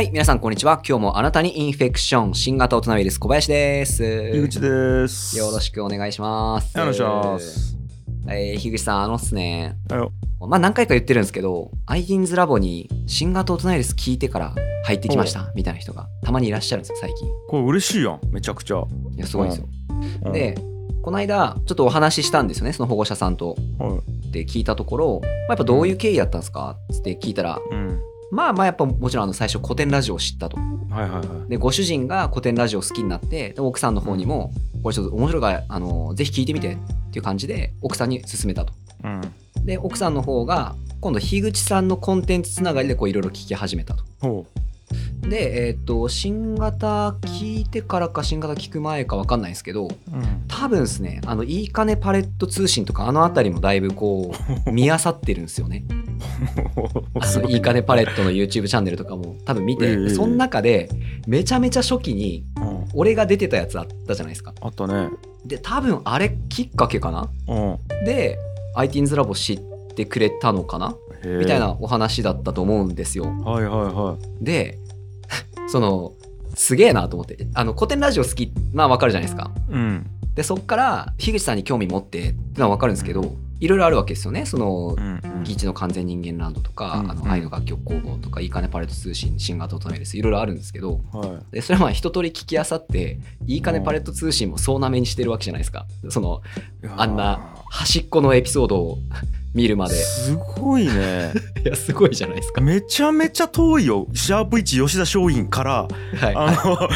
はい、皆さんこんにちは。今日もあなたにインフェクション、新型大人ウイルス小林です。井口です。よろしくお願いします。お願いします。えー、樋口さん、あのっすね、まあ何回か言ってるんですけど、ITINS ラボに新型大人ウイルス聞いてから入ってきましたみたいな人がたまにいらっしゃるんですよ、最近。これ嬉しいやん、めちゃくちゃ。いや、すごいんですよ。うん、で、この間、ちょっとお話ししたんですよね、その保護者さんと。はい、で、聞いたところ、まあ、やっぱどういう経緯だったんですか？って聞いたら、うん。まあまあやっぱもちろんあの最初古典ラジオを知ったと。はいはいはい。でご主人が古典ラジオ好きになってで奥さんの方にもこれちょっと面白いからあのぜひ聞いてみてっていう感じで奥さんに勧めたとうん。で奥さんの方が今度樋口さんのコンテンツつながりでいろいろ聞き始めたとほでえっ、と新型聞いてからか新型聞く前か分かんないですけどう。うん。多分ですねあのいいかねパレット通信とかあの辺りもだいぶこう 見あさってるんですよね あのいいかねパレットの YouTube チャンネルとかも多分見て、ええその中でめちゃめちゃ初期にうん。俺が出てたやつあったじゃないですかあったね。で多分あれきっかけかな？うん。で ITINS ラボ知ってくれたのかな？みたい。なお話だったと思うんですよはいはいはで そのすげえなと思ってあの古典ラジオ好きまあわかるじゃないですかい。うん。でそっから樋口さんに興味持ってってのはわかるんですけどいろいろあるわけですよね。そのギチの完全人間ランドとか、うんあの愛の楽曲工房とかいいかねパレット通信新型大人です。いろいろあるんですけどはでそれはまあ一通り聞きあさっていいかねパレット通信も総なめにしてるわけじゃないですか。そのあんな。端っこのエピソードを見るまですごいね。いやすごいじゃないですかめちゃめちゃ遠いよ。シャープ1吉田松陰から、はいあの、は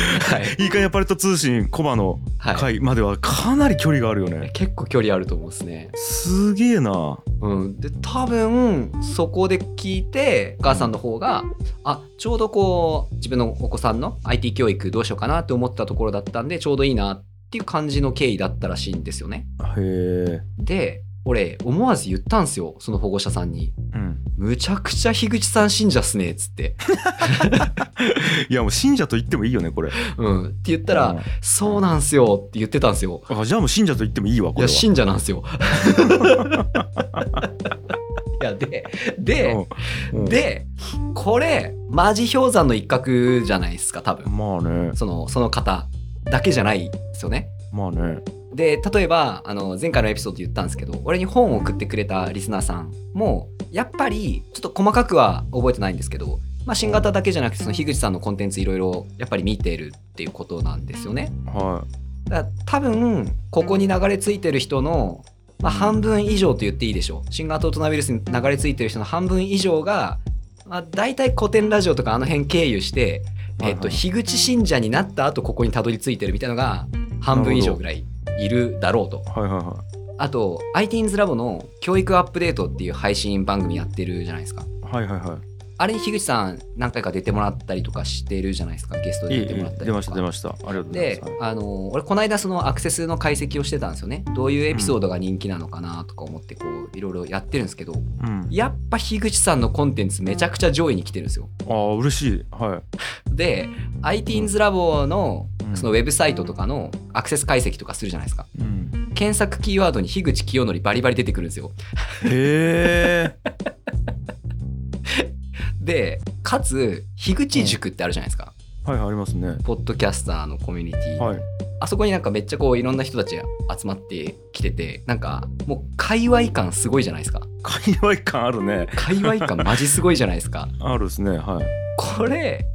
いいいかやパレット通信コバのはい回まではかなり距離があるよね。結構距離あると思うんですねすげえな。うんで多分そこで聞いてお母さんの方が、あちょうどこう自分のお子さんの IT 教育どうしようかなって思ったところだったんでちょうどいいなっていう感じの経緯だったらしいんですよねへえ。で俺思わず言ったんすよその保護者さんに。うん。「むちゃくちゃ樋口さん信者っすね」っつって、いやもう信者と言ってもいいよねこれ。うん、って言ったらうん「そうなんすよ」って言ってたんですよ。あじゃあもう信者と言ってもいいわこれは。いや信者なんですよ。いやでで、うん。うん。でこれマジ氷山の一角じゃないですか多分。まあね。そのその方だけじゃないですよね。まあね。で例えばあの前回のエピソードで言ったんですけど俺に本を送ってくれたリスナーさんもやっぱりちょっと細かくは覚えてないんですけど、まあ、新型だけじゃなくてその樋口さんのコンテンツいろいろやっぱり見てるっていうことなんですよね。はだから多分ここに流れ着いてる人の、まあ、半分以上と言っていいでしょう。新型大人ウイルスに流れ着いてる人の半分以上が、まあ、大体古典ラジオとかあの辺経由して、えっと、樋口信者になった後ここにたどり着いてるみたいなのが半分以上ぐらいいるだろうと。いはいはい。はあと ITINS ラボの教育アップデートっていう配信番組やってるじゃないですか。いはいはい。はあれに樋口さん何回か出てもらったりとかしてるじゃないですかゲストい。いいで出てもらったりとか出ました出ました。ありがとうございでます。、あの俺この間そのアクセスの解析をしてたんですよねどういうエピソードが人気なのかなとか思ってこういろいろやってるんですけどうん。やっぱ樋口さんのコンテンツめちゃくちゃ上位に来てるんですよああ嬉しい。は で ITINS ラボのうんそのウェブサイトとかのアクセス解析とかするじゃないですかい。うん。検索キーワードに樋口清則バリバリ出てくるんですよへえ。でかつ樋口塾ってあるじゃないですか、はいはいありますね。ポッドキャスターのコミュニティ、はい。あそこになんかめっちゃこういろんな人たちが集まってきててなんかもう界隈感すごいじゃないですか界隈感あるね。界隈感マジすごいじゃないですか あるですね。はい。これ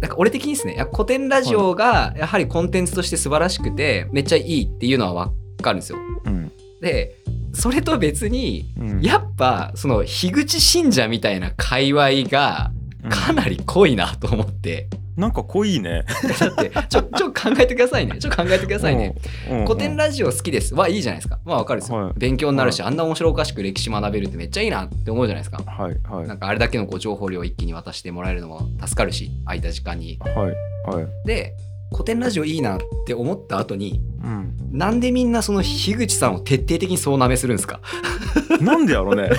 なんか俺的にですねいや古典ラジオがやはりコンテンツとして素晴らしくてめっちゃいいっていうのは分かるんですようん。でそれと別にうん、やっぱその樋口信者みたいな界隈がかなり濃いなと思って、なんか濃いね。だってちょ ちょ考えてくださいね。ちょ考えてくださいね。うん。うん。古典ラジオ好きです。はいいじゃないですか。まあわかるですよ、はい。勉強になるし、はあんな面白おかしく歴史学べるってめっちゃいいなって思うじゃないですか。はいはい。なんかあれだけのこう情報量を一気に渡してもらえるのも助かるし空いた時間に。はいはい。で古典ラジオいいなって思った後にうん。なんでみんなその樋口さんを徹底的にそうなめするんですか？なんでやろうね。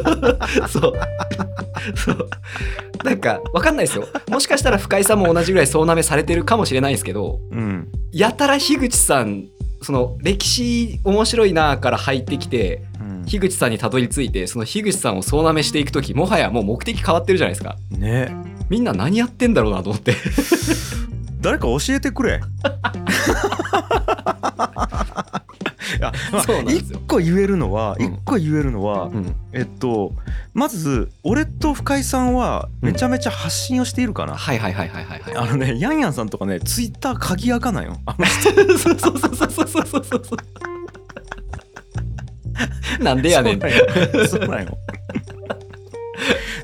そう。そう。なんかわかんないですよ。もしかしたら深井さんも同じぐらいそうなめされてるかもしれないんですけどうん。やたら樋口さんその歴史面白いなから入ってきてうん。樋口さんにたどり着いてその樋口さんを総なめしていく時もはやもう目的変わってるじゃないですか。ね。みんな何やってんだろうなと思って 誰か教えてくれ。や、まあ、一個言えるのは、一、うん、個言えるのは、うん、えっとまず俺と深井さんはめちゃめちゃ発信をしているかな、うん、はいはいはいはいはい、あのねヤンヤンさんとかねツイッター鍵開かないよあの人。そうそうそうそうそうそうそうなんでやねん。そうなんよ。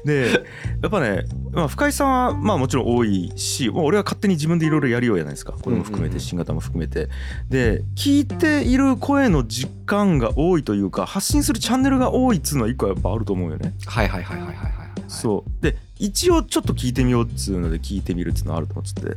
でやっぱねまあ、深井さんはまあもちろん多いしもう俺は勝手に自分でいろいろやるようじゃないですか。これも含めて新型も含めて。で聞いている声の実感が多いというか発信するチャンネルが多いっつうのは一個やっぱあると思うよね。はいはいはいはいはいはいそう。で一応ちょっと聞いてみようっつうので聞いてみるっつうのはあると思ってて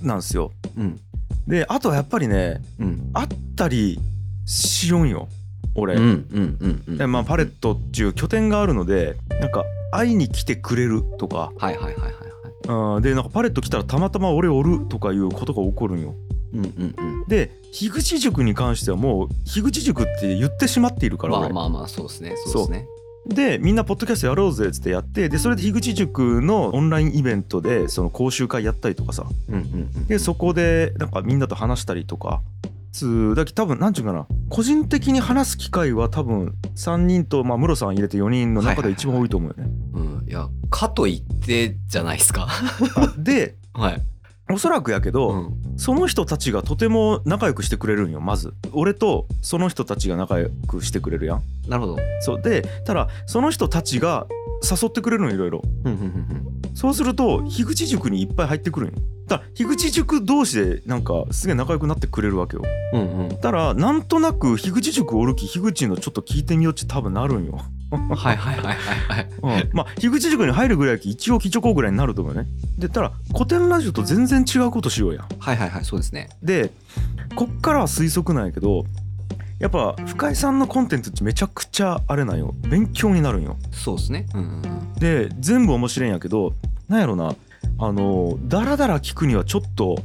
なんですよ。うん。であとはやっぱりねうん。あったりしよんよ俺、うんうんうんうん。でまあ、パレットっていう拠点があるのでなんか会いに来てくれるとか。はいはいはいはいはい。うん。でなんかパレット来たらたまたま俺おるとかいうことが起こるんよ。うんうんうん。で樋口塾に関してはもう樋口塾って言ってしまっているから俺、まあまあまあそうですねそうですね。でみんなポッドキャストやろうぜっつってやってでそれで樋口塾のオンラインイベントでその講習会やったりとかさ。うんうんうん。でそこでなんかみんなと話したりとかつうだけ多分なんちゅうかな。個人的に話す機会は多分3人とまあムロさん入れて4人の中で一番多いと思うよね。うん。いやかといってじゃないですか。あで はい。おそらくやけど、うん。その人たちがとても仲良くしてくれるんよまず。俺とその人たちが仲良くしてくれるやん。なるほど。そう。でただその人たちが誘ってくれるのいろいろ。そうすると樋口塾にいっぱい入ってくるんよだから樋口塾同士でなんかすげえ仲良くなってくれるわけよ。うんうん。うんだからなんとなく樋口塾おるき樋口のちょっと聞いてみようって多分なるんよ、はいはいはいはいはい。うん、まあ樋口塾に入るぐらい一応基調校ぐらいになると思うよね。でたら古典ラジオと全然違うことしようやはいはいはいそうですね。でこっからは推測なんやけどやっぱ深井さんのコンテンツってめちゃくちゃあれなんよ。勉強になるんよ。そうですね。うんうんうん。で全部面白いんやけどなんやろなあのダラダラ聞くにはちょっと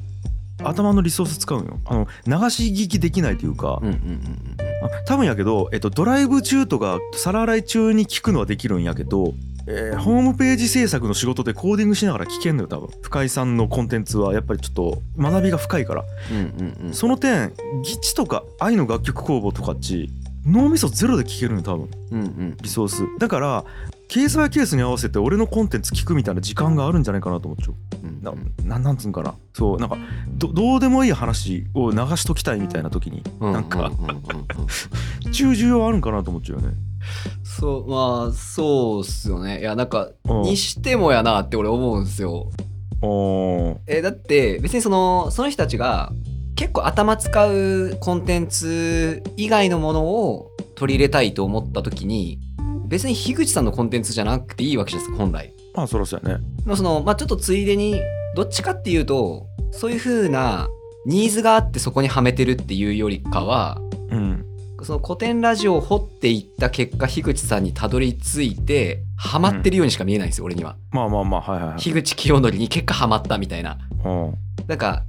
頭のリソース使うんよ。あの流し聞きできないというか、うんうんうんあ多分やけど、えっと、ドライブ中とか皿洗い中に聞くのはできるんやけど、えーホームページ制作の仕事でコーディングしながら聞けんのよ多分。深井さんのコンテンツはやっぱりちょっと学びが深いから。うんうんうん。その点ギチとか愛の楽曲工房とかっち脳みそゼロで聞けるのよ多分うんうんリソースだからケースバイケースに合わせて俺のコンテンツ聞くみたいな時間があるんじゃないかなと思っちゃう。うん。ななんなんつうんかな。そうなんかどどうでもいい話を流しときたいみたいな時にうん。なんか中重要あるんかなと思っちゃうよね。そうまあそうっすよね。いやなんかうん。にしてもやなって俺思うんですよ。えだって別にそのその人たちが結構頭使うコンテンツ以外のものを取り入れたいと思った時に別に樋口さんのコンテンツじゃなくていいわけですか本来。まあそらそうやね。まあそのまあちょっとついでにどっちかっていうとそういう風なニーズがあってそこにはめてるっていうよりかはうん。その古典ラジオを掘っていった結果樋口さんにたどり着いてハマってるようにしか見えないんですよ、俺には。まあまあまあはいはいはい。樋口清則に結果ハマったみたいな。うん。なんか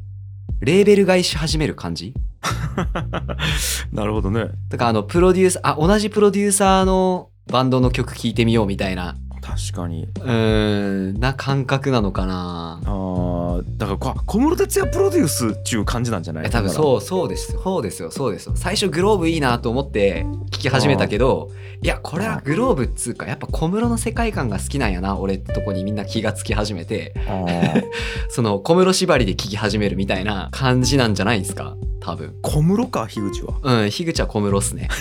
レーベル買いし始める感じ？なるほどね。だからあのプロデューサーあ同じプロデューサーのバンドの曲聴いてみようみたいな確かに。うーんな感覚なのかな。あーだからこ小室哲哉プロデュースっていう感じなんじゃない？え多分うそうそうです。そうですよ。そうですよ。最初グローブいいなと思って聴き始めたけどいやこれはグローブっつうかやっぱ小室の世界観が好きなんやな俺ってとこにみんな気がつき始めて。その小室縛りで聴き始めるみたいな感じなんじゃないですか？多分。小室か樋口は？うん樋口は小室っすね。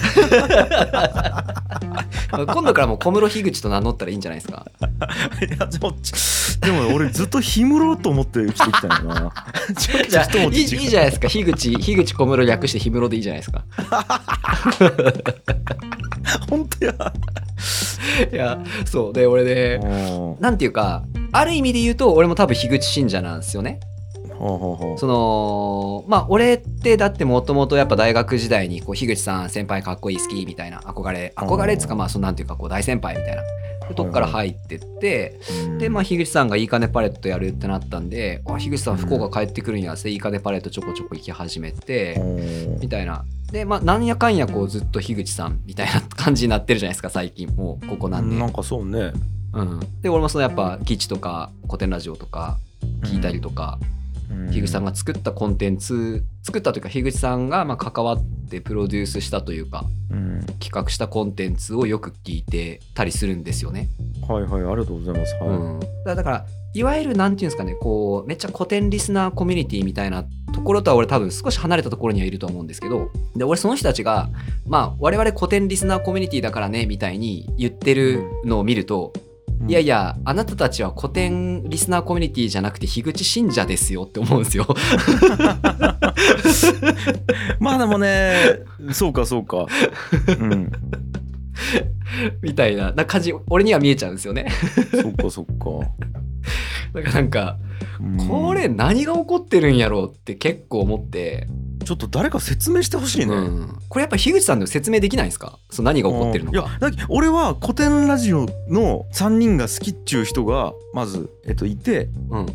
今度からもう小室樋口と名乗ったらいいんじゃない？ですか？いやでもちでも俺ずっと氷室と思って生きてきたんやな。ちょっとじゃあいいじゃないですか。樋口樋口小室略して氷室でいいじゃないですか。本当や。いやそう。で俺でほなんていうかある意味で言うと俺も多分樋口信者なんですよね。そのまあ俺ってだってもともとやっぱ大学時代にこう樋口さん先輩かっこいい好きみたいな憧れ憧れっつうかまあそのなんていうかこう大先輩みたいな。でとこから入ってってうん。でまあ樋口さんがいいかねパレットやるってなったんであ樋口さん福岡帰ってくるんやっていいかねパレットちょこちょこ行き始めてみたいな。でまあなんやかんやこうずっと樋口さんみたいな感じになってるじゃないですか最近。もうここ何年。なんかそうね。うん、で俺もそのやっぱ基地とか古典ラジオとか聞いたりとか、樋口さんが作ったコンテンツ作ったというか樋口さんがまあ関わってプロデュースしたというかうん。企画したコンテンツをよく聞いてたりするんですよね。はいはいありがとうございます。はい、うん、だからいわゆるなんていうんですかねこうめっちゃ古典リスナーコミュニティみたいなところとは俺多分少し離れたところにはいると思うんですけどで俺その人たちがまあ我々古典リスナーコミュニティだからねみたいに言ってるのを見ると、いやいやあなたたちは古典リスナーコミュニティじゃなくて樋口信者ですよって思うんですよ。まあでもねそうかそうか。うん。みたいなな感じ俺には見えちゃうんですよね。そっかそっか、だからなんかうん。これ何が起こってるんやろうって結構思って、ちょっと誰か説明してほしいね、うん。これやっぱ樋口さんでも説明できないですか？その何が起こってるのいやか。だけど俺は古典ラジオの3人が好きっちゅう人がまず、えっと、いて。うん。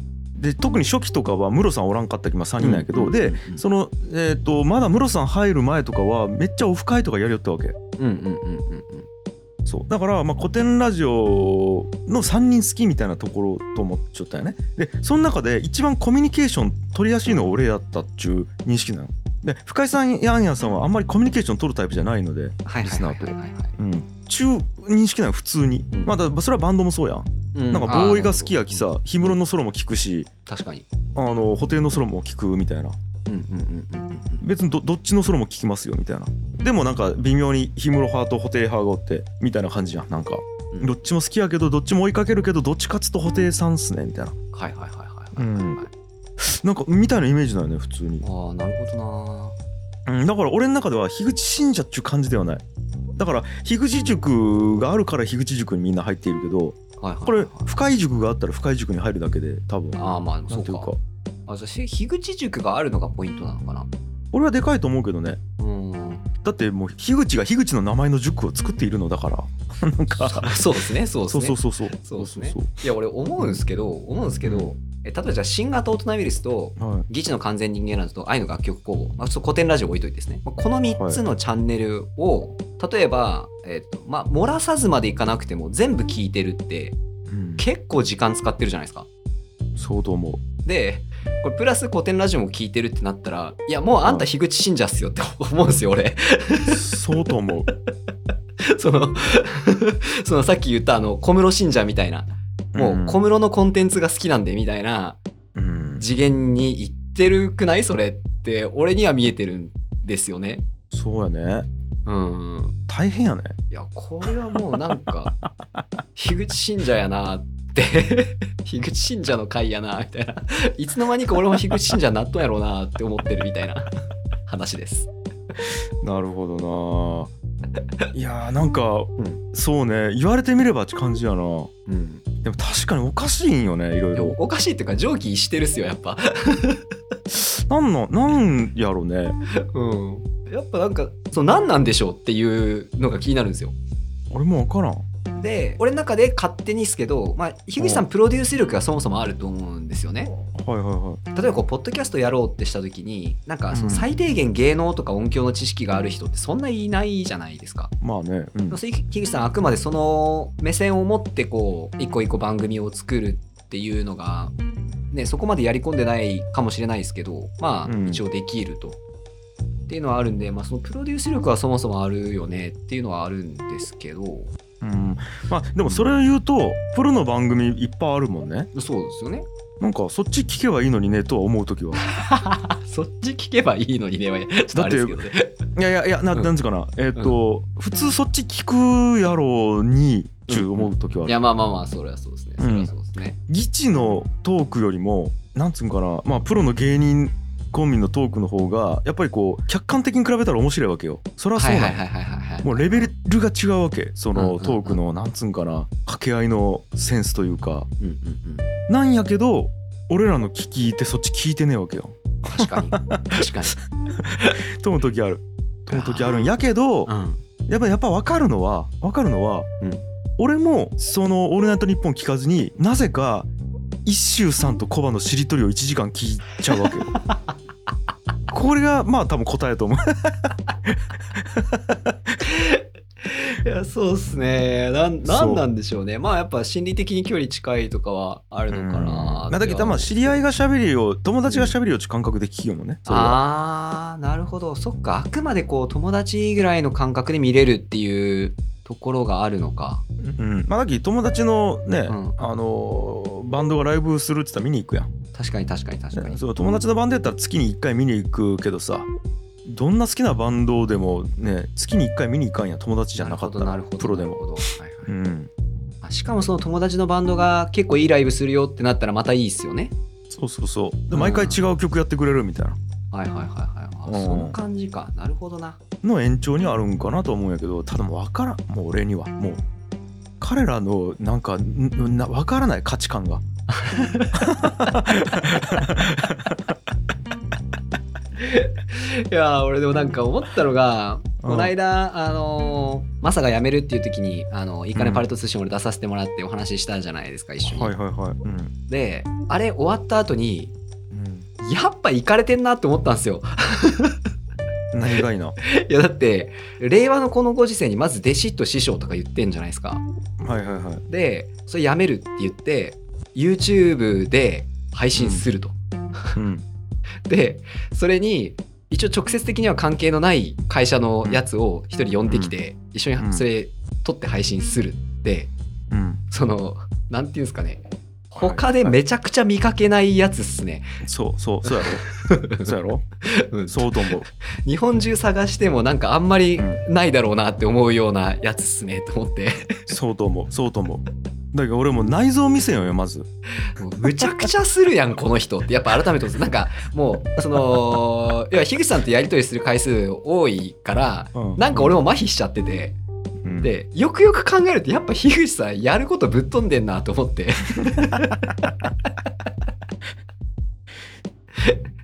で特に初期とかはムロさんおらんかったきまあ3人なんやけど、でうん。その、えっとまだムロさん入る前とかはめっちゃオフ会とかやりよったわけ。うんうんうんうんうんそう。だから、まあ、古典ラジオの3人好きみたいなところと思っちゃったよね。でその中で一番コミュニケーション取りやすいのは俺やったっちゅう認識なの。で深井さんやんやさんはあんまりコミュニケーション取るタイプじゃないのではいリスナーとはいはい。はいうん。ちゅう認識なの普通に、うん。まあだそれはバンドもそうやん、うん。なんかボーイが好きやきさ氷室のソロも聞くし確かに。あの布袋のソロも聞くみたいな。別にどどっちのソロも聞きますよみたいなでもなんか微妙に氷室派と布袋派がおってみたいな感じやんなんかうんどっちも好きやけどどっちも追いかけるけどどっちかっつと布袋さんっすねみたいなはいはいはいはいはい。うんはいなんかみたいなイメージだよね普通に、ああなるほどうん、だから俺の中では樋口信者っちゅう感じではないだから樋口塾があるから樋口塾にみんな入っているけどな。はいはいはいはい。これ深井塾があったら深井塾に入るだけで多分ああまあそうか。あじゃ樋口塾があるのがポイントなのかな。俺はでかいと思うけどねうん。だってもう樋口が樋口の名前の塾を作っているのだから。なんか。そうですねそうですね。そうそうそうそう。そうですね。いや俺思うんですけど思うんですけど、え例えばじゃあ新型大人ウイルスとはい。ギチの完全人間ラジオと愛の楽曲工房、まあ、ちょっと古典ラジオ置いといてですね、まあこの3つのチャンネルを、例えば、えっとまあ、漏らさずまでいかなくても全部聞いてるってうん。結構時間使ってるじゃないですか。そうと思う。でこれプラス古典ラジオも聞いてるってなったらいやもうあんた樋口信者っすよって思うんですよ俺。そうと思う。その そのさっき言ったあの小室信者みたいな。もう小室のコンテンツが好きなんでみたいな。うん。次元に行ってるくないそれって俺には見えてるんですよね。そうやね。うん。大変やね。いやこれはもうなんか 樋口信者やなって 樋口信者の会やなみたいな。いつの間にか俺も樋口信者になっとんやろうなって思ってるみたいな話です。なるほどな。いやーなんか、ん。そうね。言われてみればって感じやな。うん、でも確かにおかしいんよねいろいろ。おかしいっていうか常軌してるっすよやっぱ。なんのなんやろね。うん、やっぱなんかそう何なんでしょうっていうのが気になるんですよ。俺も分からんで俺の中で勝手にですけど、まあ、樋口さんプロデュース力がそもそもあると思うんですよね。はいはいは例えばこうポッドキャストやろうってした時になんかそのうん最低限芸能とか音響の知識がある人ってそんないないじゃないですか。いまあねうん樋口さんあくまでその目線を持ってこう一個一個番組を作るっていうのが、ね、そこまでやり込んでないかもしれないですけどまあうん一応できると。っていうのはあるんで、まあ、そのプロデュース力はそもそもあるよねっていうのはあるんですけどうん。まあでもそれを言うとプロの番組いっぱいあるもんね。そうですよね。なんかそっち聞けばいいのにねとは思う時は。そっち聞けばいいのにね、ちょっとあれですけどね。いやいやいやなうん。なんつうかな。えっ、と、普通そっち聞くやろうにちゅう思う時はある。いや、まあまあまあ、それはそうですね。それはそうですね。ギチのトークよりもなんつうんかな。まあプロの芸人コンビのトークの方がやっぱりこう客観的に比べたら面白いわけよそれはそうなの。もうレベルが違うわけそのトークのなんつうんかな掛け合いのセンスというかうんうんうん。なんやけど俺らの聞きってそっち聞いてねえわけよ確かに。確かに。と思う時あると思う時あるんやけどうん。やっぱやっぱ分かるのは分かるのは、うん俺もその「オールナイトニッポン」聞かずになぜか一周さんとコバのしりとりを1時間聞いちゃうわけよ。これがまあ多分答えと思う。そうっすね。なんなんなんでしょうね。まあやっぱ心理的に距離近いとかはあるのかなまあだけどまあ知り合いが喋りを友達が喋りを感覚で聞きようもんねそれは。あーなるほど。そっか。あくまでこう友達ぐらいの感覚で見れるっていうところがあるのか。うん。まあだけど友達のね、うん。あのーバンドがライブするって言ったら見に行くやん。確かに確かに確かに。そう友達のバンドやったら月に1回見に行くけどさどんな好きなバンドでもね月に1回見に行かんや友達じゃなかったらなるほど。プロでも。はいはい。うん。あしかもその友達のバンドが結構いいライブするよってなったらまたいいっすよね。そうそうそう。でうん毎回違う曲やってくれるみたいな。はいはいはいはいあうん。その感じか。なるほどな。の延長にあるんかなと思うんやけどただもう分からん。もう俺には。もう彼らのなんかんな分からない価値観が いやー俺でもなんか思ったのが、うん。この間あのーマサが辞めるっていう時にあのいいかねパレット通信俺出させてもらってお話ししたじゃないですか一緒に、はいはいはい。うん、であれ終わった後にうん、やっぱ行かれてんなって思ったんですよ。何がいいな いやだって令和のこのご時世にまず弟子と師匠とか言ってんじゃないですか。はいはいはい。でそれ辞めるって言って YouTube で配信すると、うんでそれに一応直接的には関係のない会社のやつを一人呼んできて、一緒うん。にそれ撮って配信するってうん。そのなんていうんですかね。他でめちゃくちゃ見かけないやつっすね、そうそうそうやろ。そうやろ？うん。そうと思う。日本中探してもなんかあんまりうないだろうなって思うようなやつっすねと思って。そうと思う。そうと思うだけど俺もう内臓見せよよまず。むちゃくちゃするやんこの人って。やっぱ改めてなんかもうそのいや樋口さんとやり取りする回数多いからうん。なんか俺も麻痺しちゃってて。うん。でよくよく考えるとやっぱ樋口さんやることぶっ飛んでんなと思って。っ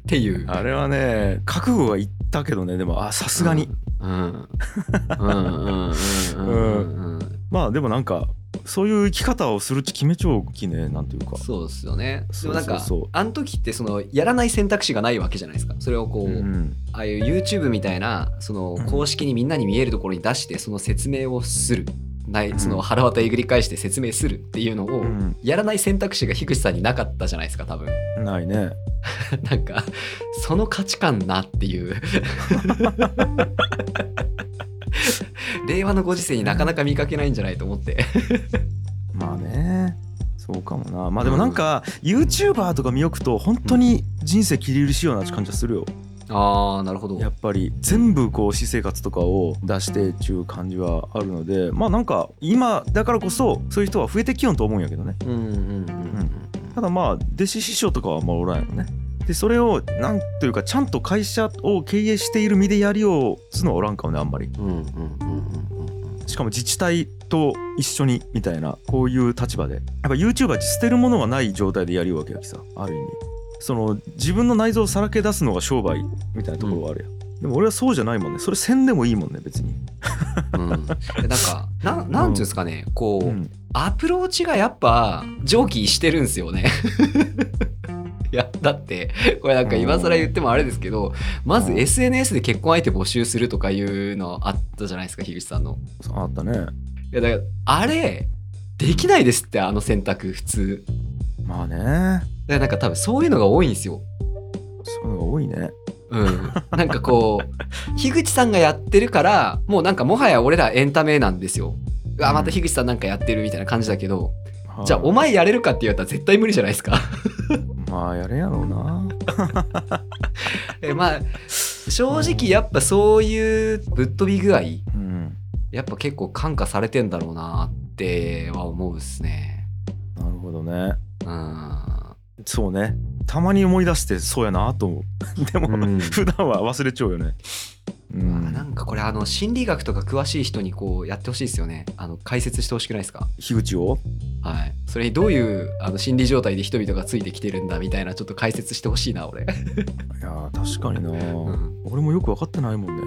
ていう。あれはね覚悟がいったけどねでもあさすがに、うん。うん。うん。うん。うん。うん。うん。まあでもなんかそういう生き方をするって決めちゃうきねなんていうか。そうですよね。でもなんかあの時ってそのやらない選択肢がないわけじゃないですかそれをこう、うん。ああいう YouTube みたいなそのうん。公式にみんなに見えるところに出してその説明をする。ないうん。その腹渡えぐり返して説明するっていうのをうん。やらない選択肢が樋口さんになかったじゃないですか多分。ないね。なんかその価値観なっていう 令和のご時世になかなか見かけないんじゃないと思って。まあね。そうかもな。まあでもなんか YouTuber とか見よくと本当に人生切り売りしような感じがするよ。ああなるほど。やっぱり全部こう私生活とかを出してっていう感じはあるのでまあなんか今だからこそそういう人は増えてきよんと思うんやけどね。うんうんうんうん。ただまあ弟子師匠とかはまあおらんやろねでそれをなんというかちゃんと会社を経営している身でやりようつのはおらんかもねあんまり。しかも自治体と一緒にみたいなこういう立場で。やっぱ YouTuber って捨てるものがない状態でやるわけやきさある意味。その自分の内臓をさらけ出すのが商売みたいなところがあるやん、でも俺はそうじゃないもんね。それせんでもいいもんね別に。うん。なんかななんていうんですかね。こう、うん。アプローチがやっぱ上記してるんですよね。いやだってこれなんか今更言ってもあれですけどまずうん SNS で結婚相手募集するとかいうのあったじゃないですか樋口さんの。あったねいやだからあれできないですってあの選択普通。まあねだからなんか多分そういうのが多いんですよ。そういうのが多いねうん、なんかこう 樋口さんがやってるからもうなんかもはや俺らエンタメなんですよ。うわまた樋口さんなんかやってるみたいな感じだけど、じゃあお前やれるかって言われたら絶対無理じゃないですか。まあやれやろうな。えまあ正直やっぱそういうぶっ飛び具合うん。やっぱ結構感化されてんだろうなっては思うっすね。なるほどね。うん。そうね。たまに思い出してそうやなと思う。でも、うん。普段は忘れちゃうよねうん。なんかこれあの心理学とか詳しい人にこうやってほしいですよね。あの解説してほしくないですか？樋口を？はい。それにどういうあの心理状態で人々がついてきてるんだみたいなちょっと解説してほしいな俺。いやー確かにな、ん。俺もよく分かってないもんね。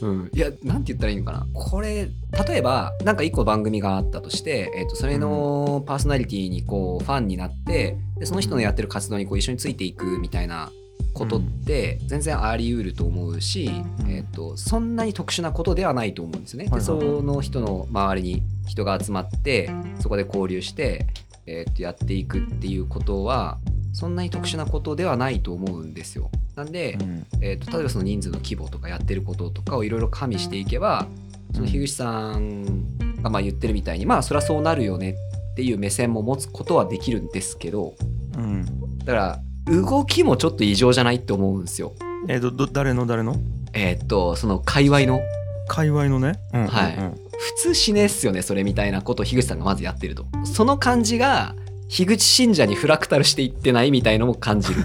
うん、いやなんて言ったらいいのかな。これ例えばなんか一個番組があったとして、えー、とそれのパーソナリティにこうファンになってでその人のやってる活動にこう一緒についていくみたいなことって全然あり得ると思うし、うん。えー、とそんなに特殊なことではないと思うんですよね。ではいはいはい。その人の周りに人が集まってそこで交流して、えー、とやっていくっていうことはそんなに特殊なことではないと思うんですよ。なんで、うん。えー、と例えばその人数の規模とかやってることとかをいろいろ加味していけばその樋口さんがまあ言ってるみたいにまあそりゃそうなるよねっていう目線も持つことはできるんですけどうん。だから動きもちょっと異常じゃないって思うんですよ。えっ、とど誰の誰の？えーっとその界隈の。界隈のね、うんうんうん。はい普通しねえっすよねそれみたいなことを樋口さんがまずやってると。その感じが樋口信者にフラクタルしていってないみたいのも感じる。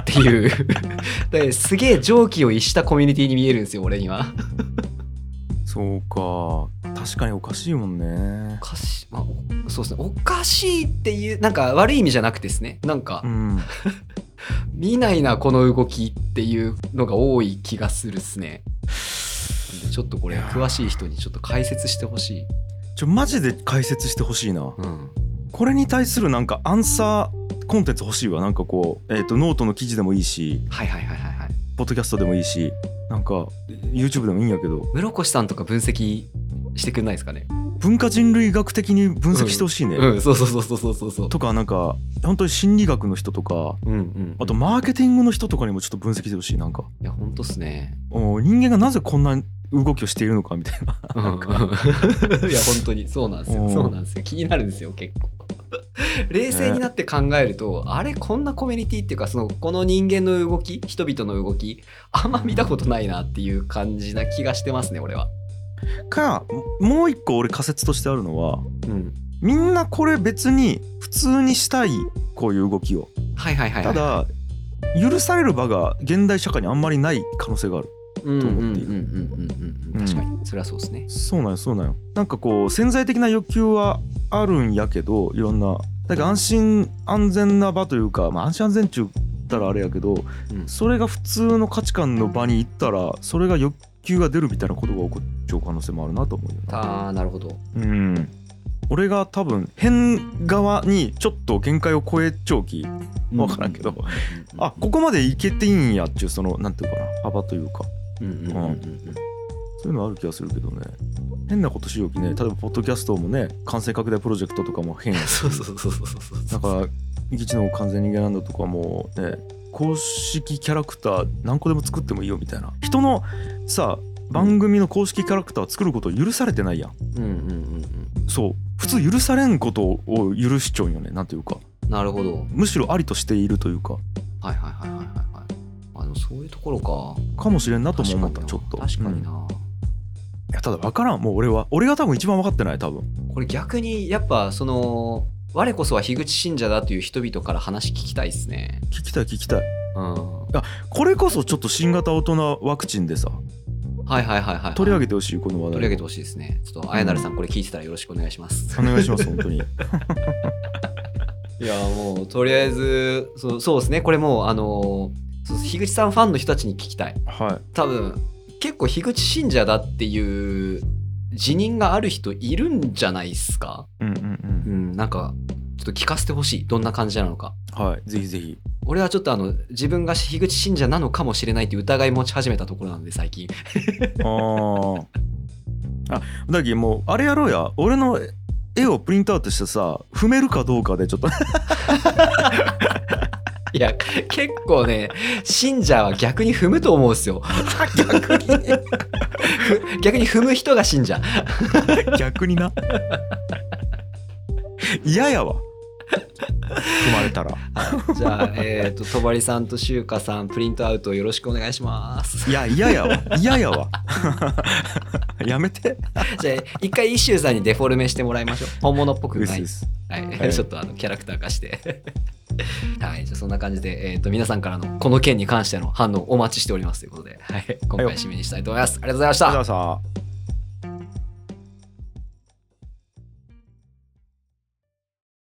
っていう。すげえ常軌を逸したコミュニティに見えるんですよ俺には。そうか。確かにおかしいもんね。おかしい、まあ、おそうですね。おかしいっていうなんか悪い意味じゃなくてですね。なんかうん。見ないなこの動きっていうのが多い気がするっすね。ちょっとこれ詳しい人にちょっと解説してほしい。ちょマジで解説してほしいな。うん。これに対するなんかアンサーコンテンツ欲しいわ。なんかこう、えー、とノートの記事でもいいし。はいはいはいはいはい。ポッドキャストでもいいしなんか YouTube でもいいんやけど室越さんとか分析してくんないですかね？文化人類学的に分析してほしいね、うん、そうそうそうそうそうそうそう。とかなんか本当に心理学の人とかうんうん。あとマーケティングの人とかにもちょっと分析してほしいなんかいや本当っすね。お人間がなぜこんな動きをしているのかみたいなうんうん。いや本当にそうなんですよ。うんそうなんですよ。気になるんですよ結構。冷静になって考えると、あれこんなコミュニティっていうかそのこの人間の動き人々の動きあんま見たことないなっていう感じな気がしてますね俺は。かもう一個俺仮説としてあるのはうん。みんなこれ別に普通にしたいこういう動きをはいはいはい、はい。ただ許される場が現代社会にあんまりない可能性があると思っている確かにそれはそうですね。そうなんよそうなんよなんかこう潜在的な欲求はあるんやけどいろんなだから安心安全な場というか、まあ、安心安全っったらあれやけどうん。それが普通の価値観の場に行ったらそれが欲求が出るみたいなことが起こっちゃう可能性もあるなと思うよな。あーなるほど。うん。俺が多分変側にちょっと限界を超えちゃうき分からんけど。あここまでいけていいんやっちゅうそのなんていうかな幅というか。うんうんうんうん。うんそういうのある気がするけどね変なことしようきね例えばポッドキャストもね感染拡大プロジェクトとかも変や そうそうそうそうそう。だから「ギチの完全人間ランド」とかもね公式キャラクター何個でも作ってもいいよみたいな人のさ番組の公式キャラクターを作ること許されてないやんうんうんうんうんそう普通許されんことを許しちゃうんよねなんていうか。なるほど。むしろありとしているというかはいはいはいはいはいはい。あでもそういうところか。かもしれんなとも思ったちょっと確かにうんやただ分からんもう俺は俺が多分一番分かってない多分これ逆にやっぱその我こそは樋口信者だという人々から話聞きたいですね。聞きたい聞きたいうん。これこそちょっと新型大人ワクチンでさはいはいはいはい。取り上げててほしいこの話題を取り上げてほしいですね。ちょっとあやなるさんこれ聞いてたらよろしくお願いします。お願いします本当に いやもうとりあえずそうそうですねこれもうあの樋口さんファンの人たちに聞きたいはい多分結構樋口信者だっていう辞任がある人いるんじゃないですか？うんうんうん。なんかちょっと聞かせてほしい。どんな感じなのか。うんはいぜひぜひ。俺はちょっとあの自分が樋口信者なのかもしれないって疑い持ち始めたところなので最近。あー。あだけどもうあれやろうや。俺の絵をプリントアウトしてさ踏めるかどうかでちょっと いや結構ね信者は逆に踏むと思うんですよ。逆 に逆に踏む人が信者。逆にな。嫌やわ踏まれたらはいじゃあ、えっ、と、とばりさんとしゅうかさん、プリントアウトよろしくお願いします。いや嫌やわ嫌やわ やめてじゃあ、一回イシューさんにデフォルメしてもらいましょう。本物っぽくない。うっすはい、はいちょっとあのキャラクター化して。はい、じゃあそんな感じで、えっ、と、皆さんからのこの件に関しての反応お待ちしておりますということで、はい、今回締めにしたいと思います。ありがとうございました。ありがとうございました